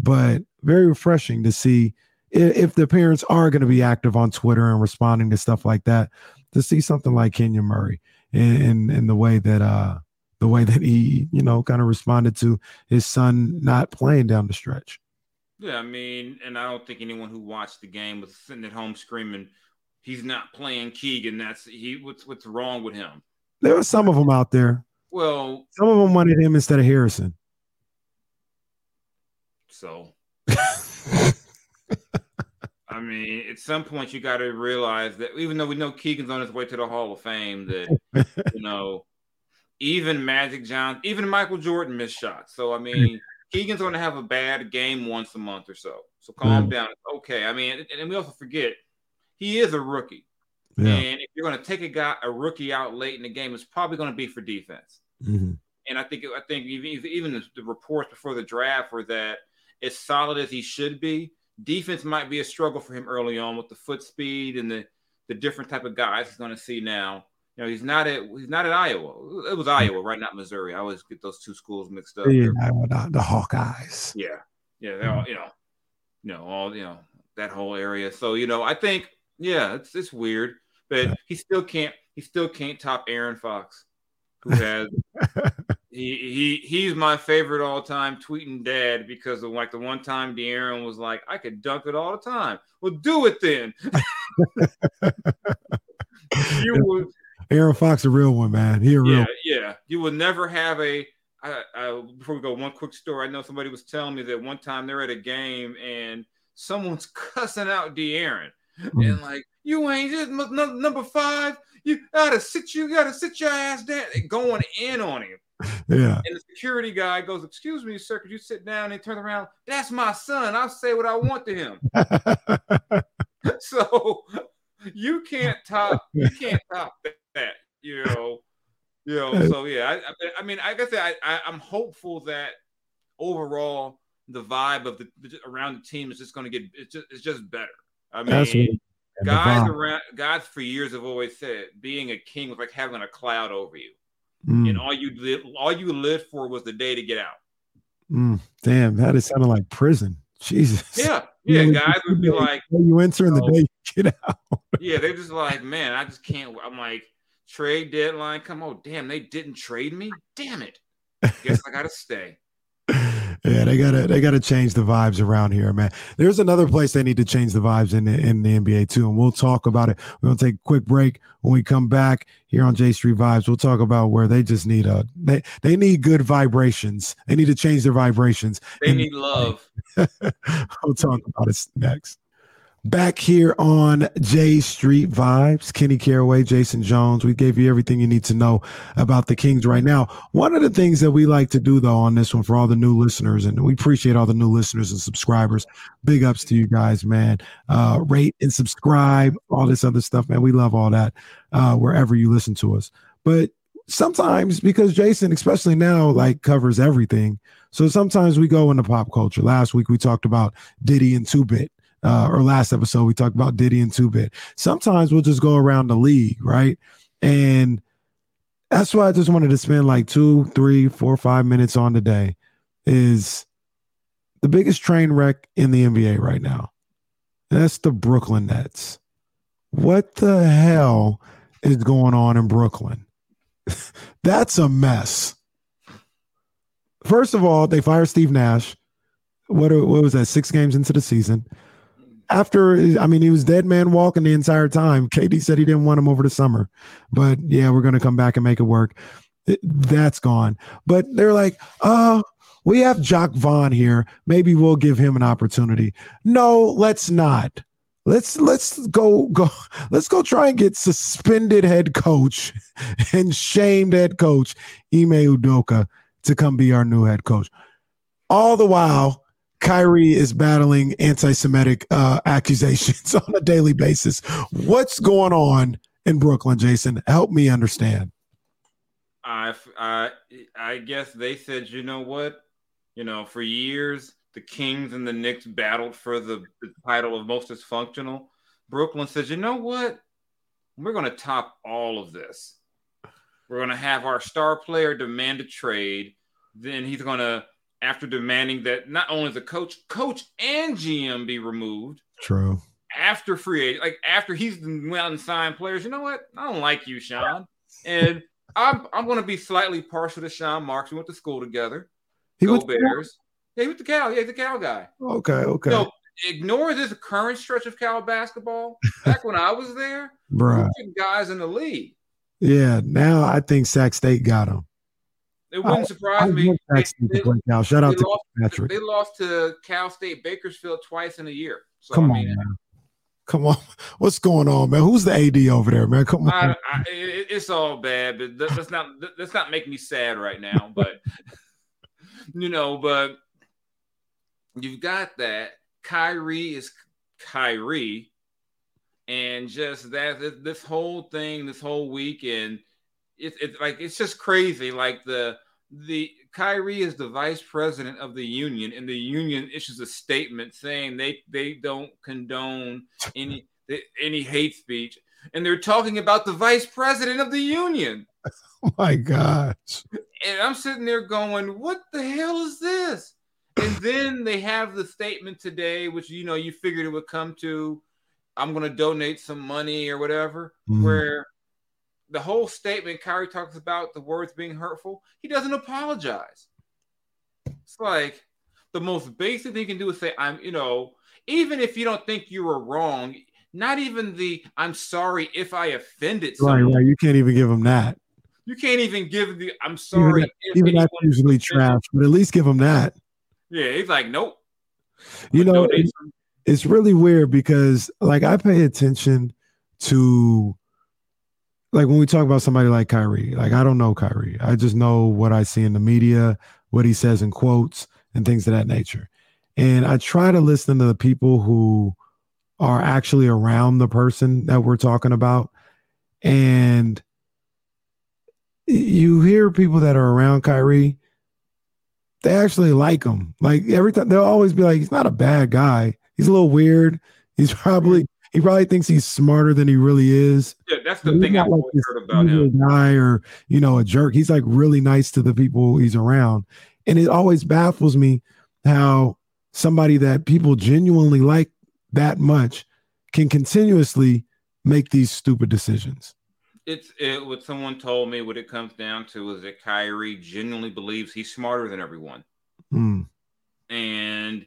But very refreshing to see if the parents are going to be active on Twitter and responding to stuff like that, to see something like Kenyon Murray in, in, the way that uh the way that he, you know, kind of responded to his son not playing down the stretch. Yeah, I mean, and I don't think anyone who watched the game was sitting at home screaming, "He's not playing Keegan. That's he. What's what's wrong with him?" There were some of them out there. Well, some of them wanted him instead of Harrison. So, I mean, at some point you got to realize that even though we know Keegan's on his way to the Hall of Fame, that you know, even Magic Johnson, even Michael Jordan missed shots. So I mean. Keegan's going to have a bad game once a month or so. So calm mm. down. Okay. I mean, and we also forget he is a rookie. Yeah. And if you're going to take a guy, a rookie out late in the game, it's probably going to be for defense. Mm-hmm. And I think, I think even, even the, the reports before the draft were that as solid as he should be, defense might be a struggle for him early on with the foot speed and the, the different type of guys he's going to see now. You know, he's not at he's not at Iowa. It was Iowa, right? Not Missouri. I always get those two schools mixed up. Yeah, the, the Hawkeyes. Yeah, yeah, they're all you know, you know, all you know that whole area. So you know, I think yeah, it's it's weird, but yeah. he still can't he still can't top Aaron Fox, who has he he he's my favorite all time tweeting dad because of like the one time De'Aaron was like, I could dunk it all the time. Well, do it then. you would Aaron Fox, a real one, man. He a real. Yeah, yeah. You will never have a. I, I, before we go, one quick story. I know somebody was telling me that one time they're at a game and someone's cussing out De'Aaron mm. and like, you ain't just number five. You gotta sit you gotta sit your ass down. Going in on him. Yeah. And the security guy goes, "Excuse me, sir, could you sit down?" And he turns around. That's my son. I'll say what I want to him. so you can't top. You can't top that you know. You know, so yeah, I, I mean, I guess I, I I'm hopeful that overall the vibe of the around the team is just going to get it's just it's just better. I mean, guys around guys for years have always said being a king was like having a cloud over you, mm. and all you lived all you lived for was the day to get out. Mm. Damn, that is sounding like prison. Jesus. Yeah, yeah. You guys would be like, "You enter in the day, get out." yeah, they're just like, "Man, I just can't." I'm like, trade deadline come. Oh, damn, they didn't trade me. Damn it. Guess I gotta stay. Yeah, they gotta they gotta change the vibes around here, man. There's another place they need to change the vibes in the, in the NBA too, and we'll talk about it. We're gonna take a quick break. When we come back here on J Street Vibes, we'll talk about where they just need a they they need good vibrations. They need to change their vibrations. They and, need love. we'll talk about it next. Back here on J Street Vibes, Kenny Caraway, Jason Jones. We gave you everything you need to know about the Kings right now. One of the things that we like to do, though, on this one for all the new listeners, and we appreciate all the new listeners and subscribers. Big ups to you guys, man. Uh, rate and subscribe, all this other stuff, man. We love all that uh, wherever you listen to us. But sometimes, because Jason, especially now, like covers everything. So sometimes we go into pop culture. Last week we talked about Diddy and Two Bit uh, or last episode, we talked about Diddy and Two Bit. Sometimes we'll just go around the league, right? And that's why I just wanted to spend like two, three, four, five minutes on today. Is the biggest train wreck in the NBA right now. That's the Brooklyn Nets. What the hell is going on in Brooklyn? That's a mess. First of all, they fired Steve Nash. What, what was that? Six games into the season after I mean he was dead man walking the entire time. KD said he didn't want him over the summer, but yeah, we're gonna come back and make it work. That's gone. But they're like, oh, we have Jacque Vaughn here. Maybe we'll give him an opportunity. No, let's not. Let's let's go go let's go try and get suspended head coach and shamed head coach Ime Udoka to come be our new head coach. All the while, Kyrie is battling anti-Semitic uh, accusations on a daily basis. What's going on in Brooklyn, Jason? Help me understand. I, I, I guess they said, you know what? You know, for years the Kings and the Knicks battled for the, the title of most dysfunctional. Brooklyn says, you know what? We're going to top all of this. We're going to have our star player demand a trade. Then he's going to, after demanding that not only the coach, coach and GM be removed. True. After free agent, like after he's went out and signed players, you know what? I don't like you, Sean. And I'm I'm going to be slightly partial to Sean Marks. We went to school together. He Go Bears. Yeah, he was the Cal. Yeah, he's the Cal guy. Okay, okay. So ignore this current stretch of Cal basketball. Back when I was there, bro, guys in the league. Yeah, now I think Sac State got him. It wouldn't oh, surprise I, I me. They, they, Shout out to lost, Patrick. They lost to Cal State Bakersfield twice in a year. So, Come I mean, on, man. Come on, what's going on, man? Who's the AD over there, man? Come on. I, I, it, it's all bad, but let's not let's not make me sad right now. But you know, but you've got that. Kyrie is Kyrie, and just that this whole thing, this whole weekend, it's it's like it's just crazy. Like the the Kyrie is the vice president of the union, and the union issues a statement saying they they don't condone any any hate speech, and they're talking about the vice president of the union. Oh my gosh! And I'm sitting there going, "What the hell is this?" And then they have the statement today, which you know you figured it would come to. I'm going to donate some money or whatever. Mm. Where the whole statement Kyrie talks about the words being hurtful, he doesn't apologize. It's like the most basic thing you can do is say, I'm, you know, even if you don't think you were wrong, not even the I'm sorry if I offended someone. Right, right. You can't even give him that. You can't even give the I'm sorry. Even, even that's usually trash, but at least give him that. Yeah, he's like, nope. You know, it's really weird because like I pay attention to like when we talk about somebody like Kyrie, like I don't know Kyrie. I just know what I see in the media, what he says in quotes and things of that nature. And I try to listen to the people who are actually around the person that we're talking about. And you hear people that are around Kyrie, they actually like him. Like every time they'll always be like, he's not a bad guy. He's a little weird. He's probably he probably thinks he's smarter than he really is. Yeah, that's the thing I've like heard about him. Guy or you know a jerk. He's like really nice to the people he's around, and it always baffles me how somebody that people genuinely like that much can continuously make these stupid decisions. It's it, what someone told me. What it comes down to is that Kyrie genuinely believes he's smarter than everyone, mm. and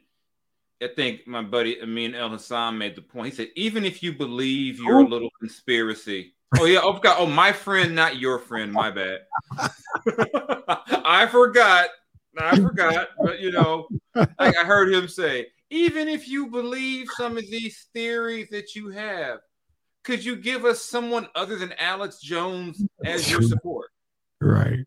I think my buddy Amin Elhassan made the point. He said, even if you believe you're a little conspiracy. Oh yeah, oh God, oh my friend, not your friend. My bad. I forgot. I forgot. But you know, like I heard him say, even if you believe some of these theories that you have, could you give us someone other than Alex Jones as your support? Right.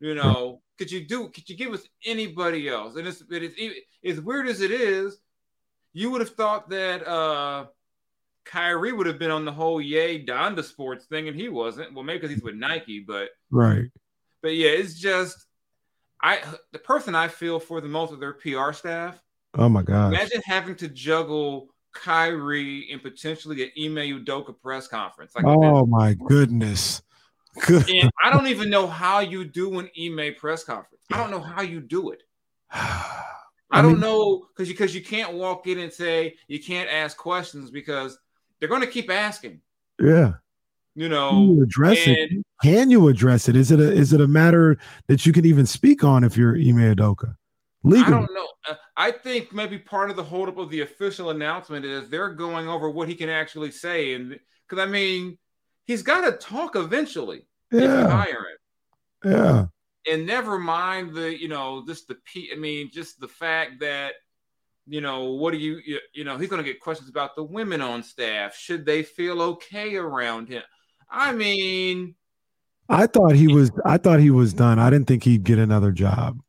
You know, could you do? Could you give us anybody else? And it's it's as weird as it is you would have thought that uh Kyrie would have been on the whole Ye Donda sports thing, and he wasn't. Well, maybe because he's with Nike, but right. But yeah, it's just I the person I feel for the most of their PR staff. Oh my god! Imagine having to juggle Kyrie and potentially an Ime Udoka press conference. Like oh my goodness. Good. And I don't even know how you do an Ime press conference. I don't know how you do it. I, don't know because because you can't walk in and say you can't ask questions because they're going to keep asking. Yeah. You know, Can you address and, it. Can you address it? Is it a is it a matter that you can even speak on if you're Ime Udoka? Legally. I don't know. Uh, I think maybe part of the holdup of the official announcement is they're going over what he can actually say, and because I mean, he's got to talk eventually. Yeah. If you hire him. Yeah and never mind the you know just the p i mean just the fact that you know what do you you, you know he's going to get questions about the women on staff. Should they feel okay around him? I mean i thought he was i thought he was done. I didn't think he'd get another job.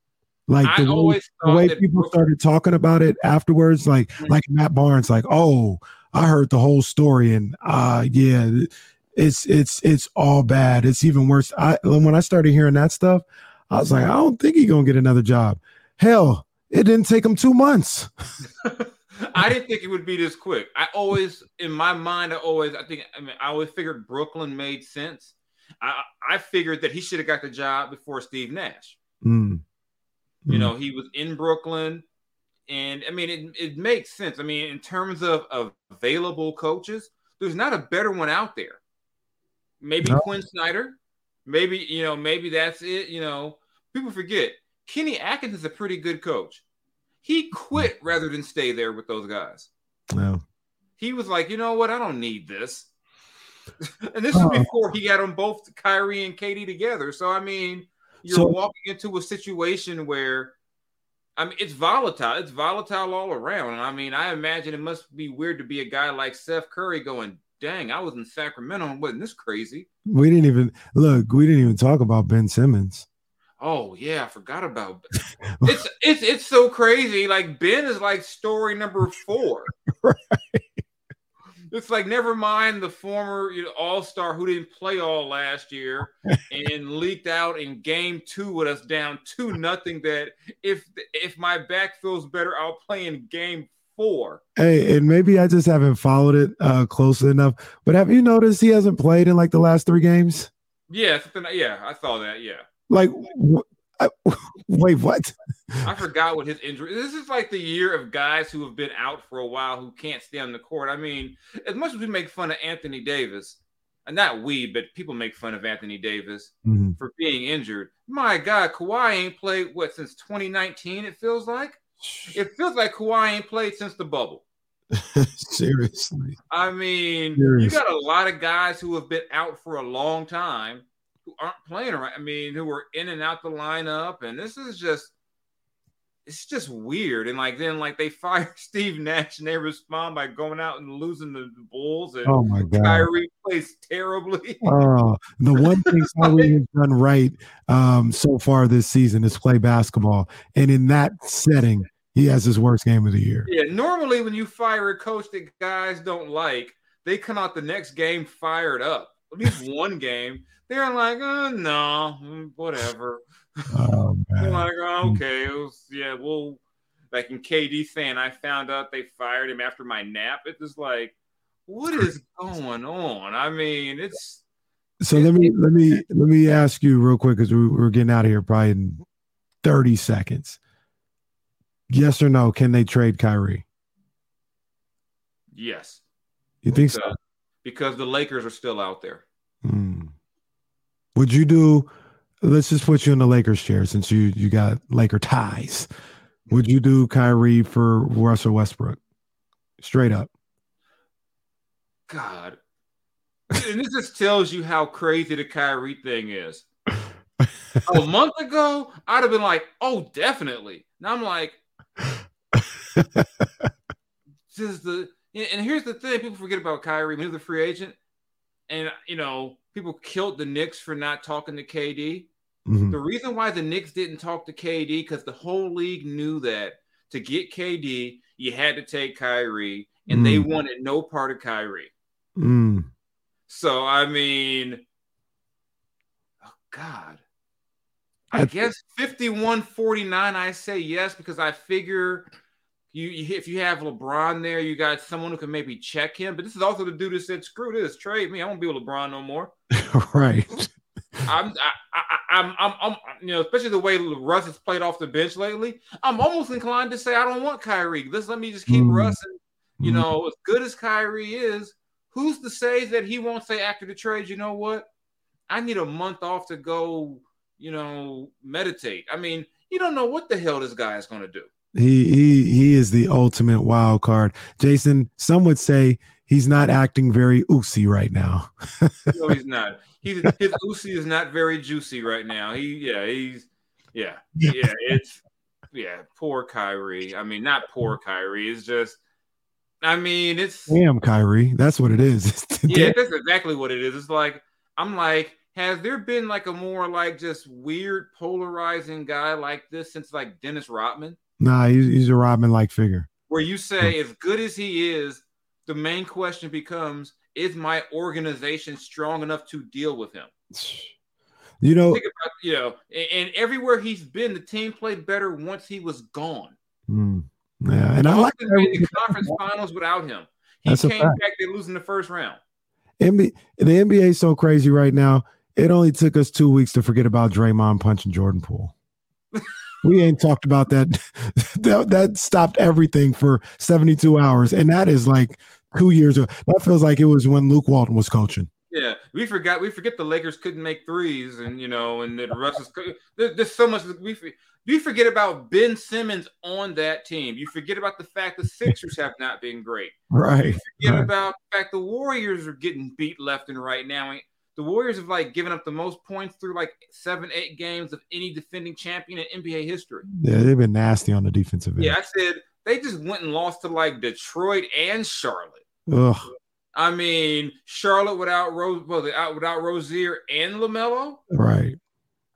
Like the way, the way people Brooklyn, started talking about it afterwards like mm-hmm. like matt barnes like oh i heard the whole story and uh yeah it's it's it's all bad. It's even worse. I when i started hearing that stuff I was like, I don't think he's gonna get another job. Hell, It didn't take him two months. I didn't think it would be this quick. I always, in my mind, I always, I think, I mean, I always figured Brooklyn made sense. I, I figured that he should have got the job before Steve Nash. Mm. You Mm. know, he was in Brooklyn, and I mean, it, it makes sense. I mean, in terms of, of available coaches, there's not a better one out there. Maybe No. Quin Snyder. Maybe you know, maybe that's it. You know, people forget Kenny Atkins is a pretty good coach. He quit rather than stay there with those guys. No. He was like, you know what? I don't need this. and this is before he got them both Kyrie and KD together. So I mean, you're So- walking into a situation where I mean it's volatile. It's volatile all around. And I mean, I imagine it must be weird to be a guy like Seth Curry going, dang, I was in Sacramento and wasn't this crazy. We didn't even look. We didn't even talk about Ben Simmons. Oh yeah, I forgot about it's it's it's so crazy. Like Ben is like story number four. It's like never mind the former you know, All Star who didn't play all last year and leaked out in Game Two with us down two nothing. That if if my back feels better, I'll play in Game Four. Hey, and maybe I just haven't followed it uh, closely enough. But have you noticed he hasn't played in like the last three games? Yeah, something. Yeah, I saw that. Yeah, Like, wh- I, wait, what? I forgot what his injury. This is like the year of guys who have been out for a while who can't stay on the court. I mean, as much as we make fun of Anthony Davis, and not we, but people make fun of Anthony Davis Mhm. for being injured. My God, Kawhi ain't played what since 2019. It feels like it feels like Kawhi ain't played since the bubble. Seriously, I mean, Serious. you got a lot of guys who have been out for a long time who aren't playing around. I mean, who were in and out the lineup, and this is just it's just weird. And like then like they fire Steve Nash and they respond by going out and losing the Bulls and oh my god. Kyrie plays terribly. Oh, the one thing Kyrie has done right um, so far this season is play basketball, and in that setting, he has his worst game of the year. Yeah, normally when you fire a coach that guys don't like, they come out the next game fired up. At least one game, they're like, oh no, mm, whatever. Oh man, like, oh, okay, it was yeah, well, like in KD saying, I found out they fired him after my nap. It's just like, what is going on? I mean, it's so let me let me let me ask you real quick because we, we're getting out of here probably in thirty seconds. Yes or no? Can they trade Kyrie? yes, You think so? because, because the Lakers are still out there. Hmm. Would you do? Let's just put you in the Lakers chair since you you got Laker ties. Would you do Kyrie for Russell Westbrook? Straight up. God. and this just tells you how crazy the Kyrie thing is. a month ago, I'd have been like, oh, definitely. Now I'm like, just the and here's the thing: people forget about Kyrie. When he a free agent, and you know, people killed the Knicks for not talking to KD. Mhm. The reason why the Knicks didn't talk to KD because the whole league knew that to get KD, you had to take Kyrie, and they Mm. wanted no part of Kyrie. Mm. So I mean, oh God. I I- guess 51-49, I say yes, because I figure you, you if you have LeBron there, you got someone who can maybe check him. But this is also the dude that said, screw this, trade me. I won't be with LeBron no more. right. I'm I, I, I'm, I'm I'm you know, especially the way Russ has played off the bench lately. I'm almost inclined to say I don't want Kyrie. Let's let me just keep Mm. Russ and you Mm. know, as good as Kyrie is, who's to say that he won't say after the trade, you know what? I need a month off to go, you know, meditate. I mean, you don't know what the hell this guy is going to do. He he he is the ultimate wild card. Jason, some would say he's not acting very oosy right now. No, he's not. He's his Uzi is not very juicy right now. He, yeah, he's, yeah, yeah, it's, yeah, poor Kyrie. I mean, not poor Kyrie. It's just, I mean, it's, Damn, Kyrie. That's what it is. Yeah, that's exactly what it is. It's like I'm like, has there been like a more like just weird polarizing guy like this since like Dennis Rodman, Nah, he's, he's a Robin like figure. where you say as good as he is, the main question becomes, is my organization strong enough to deal with him? You know, think about you know, and, and everywhere he's been, the team played better once he was gone. Mm, yeah, and I like the conference finals without him. He That's came back, they losing the first round. NBA, the NBA is so crazy right now. It only took us two weeks to forget about Draymond punching Jordan Poole. We ain't talked about that. that. That stopped everything for 72 hours. And that is like two years ago. That feels like it was when Luke Walton was coaching. Yeah, we forgot. We forget the Lakers couldn't make threes, and you know, and the Russ is. There, there's so much. We you forget about Ben Simmons on that team. You forget about the fact the Sixers have not been great. Right. You forget right. about the fact the Warriors are getting beat left and right now. The Warriors have like given up the most points through like seven, eight games of any defending champion in NBA history. Yeah, they've been nasty on the defensive end. Yeah, I said they just went and lost to like Detroit and Charlotte. Ugh. I mean, Charlotte without Rose, well, uh, without Rozier and LaMelo. Right.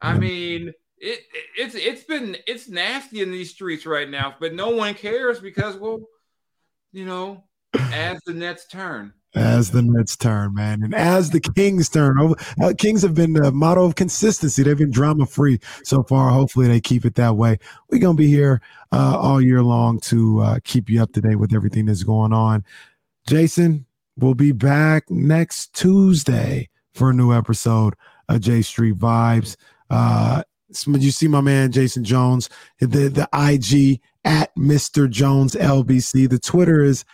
I mean, it, it, it's it's been it's nasty in these streets right now, but no one cares because, well, you know, as the Nets turn. As the Nets turn, man, and as the Kings turn, uh, Kings have been the motto of consistency. They've been drama free so far. Hopefully, they keep it that way. We're gonna be here uh, all year long to uh, keep you up to date with everything that's going on. Jason, we'll be back next Tuesday for a new episode of J Street Vibes. Uh, you see my man Jason Jones, the the IG at Mr. Jones LBC. The Twitter is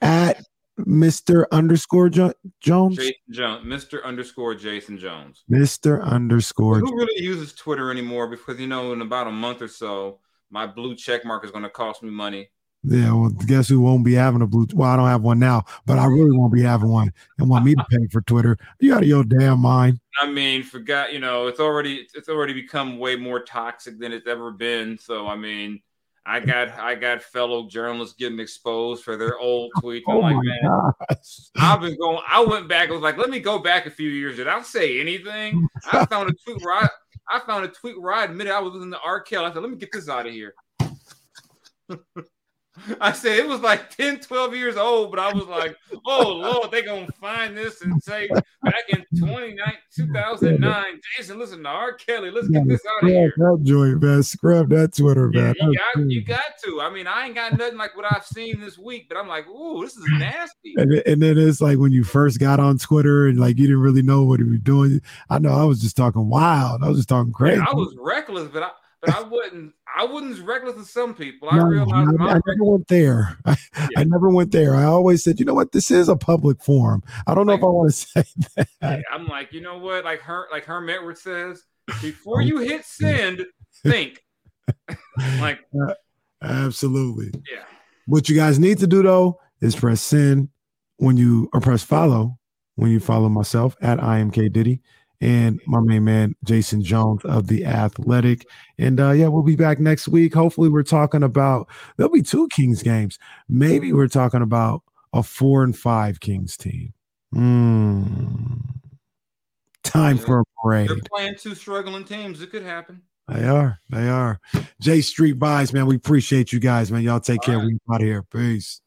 at Mr. underscore jo- Jones. Jason Jones, Mr. underscore Jason Jones. Mr. underscore. Who really uses Twitter anymore? Because you know, in about a month or so, my blue check mark is going to cost me money. Yeah, well, guess who won't be having a blue? Well, I don't have one now, but I really won't be having one and want me to pay for Twitter. You out of your damn mind. I mean, forgot. You know, it's already it's already become way more toxic than it's ever been. So, I mean, I got I got fellow journalists getting exposed for their old oh tweets. I'm oh like, man, gosh. I've been going. I went back. I was like, let me go back a few years. Did I say anything? I found a tweet where I, I found a tweet where I admitted I was listening to R. Kelly. I said, let me get this out of here. I said it was like 10, 12 years old, but I was like, oh Lord, they're gonna find this and say back in 29, 2009, Jason, listen to R. Kelly, let's get this out of here. That joint, man. Scrub that Twitter, Yeah, man. you got, you got to. I mean, I ain't got nothing like what I've seen this week, but I'm like, ooh, this is nasty. And, and then it's like when you first got on Twitter and like you didn't really know what you were doing. I know I was just talking wild. I was just talking crazy. I was reckless, but I but I wouldn't I wasn't as reckless as some people. I No, realized I, I never went there. I, I never went there. I always said, you know what, this is a public forum. I don't know if I want to say that. Yeah, I'm like, you know what? Like her, like Herm Edwards says, before you hit send, think. like, uh, Absolutely. yeah, What you guys need to do though is press send when you or press follow when you follow myself at IMK Diddy and my main man Jason Jones of the Athletic. And uh yeah, we'll be back next week. Hopefully, we're talking about there'll be two Kings games. Maybe we're talking about a four and five Kings team. Hmm. Time for a parade. they're playing two struggling teams. It could happen. They are. They are. J Street Vibes, man. We appreciate you guys, man. Y'all take All care. right. We out here. Peace.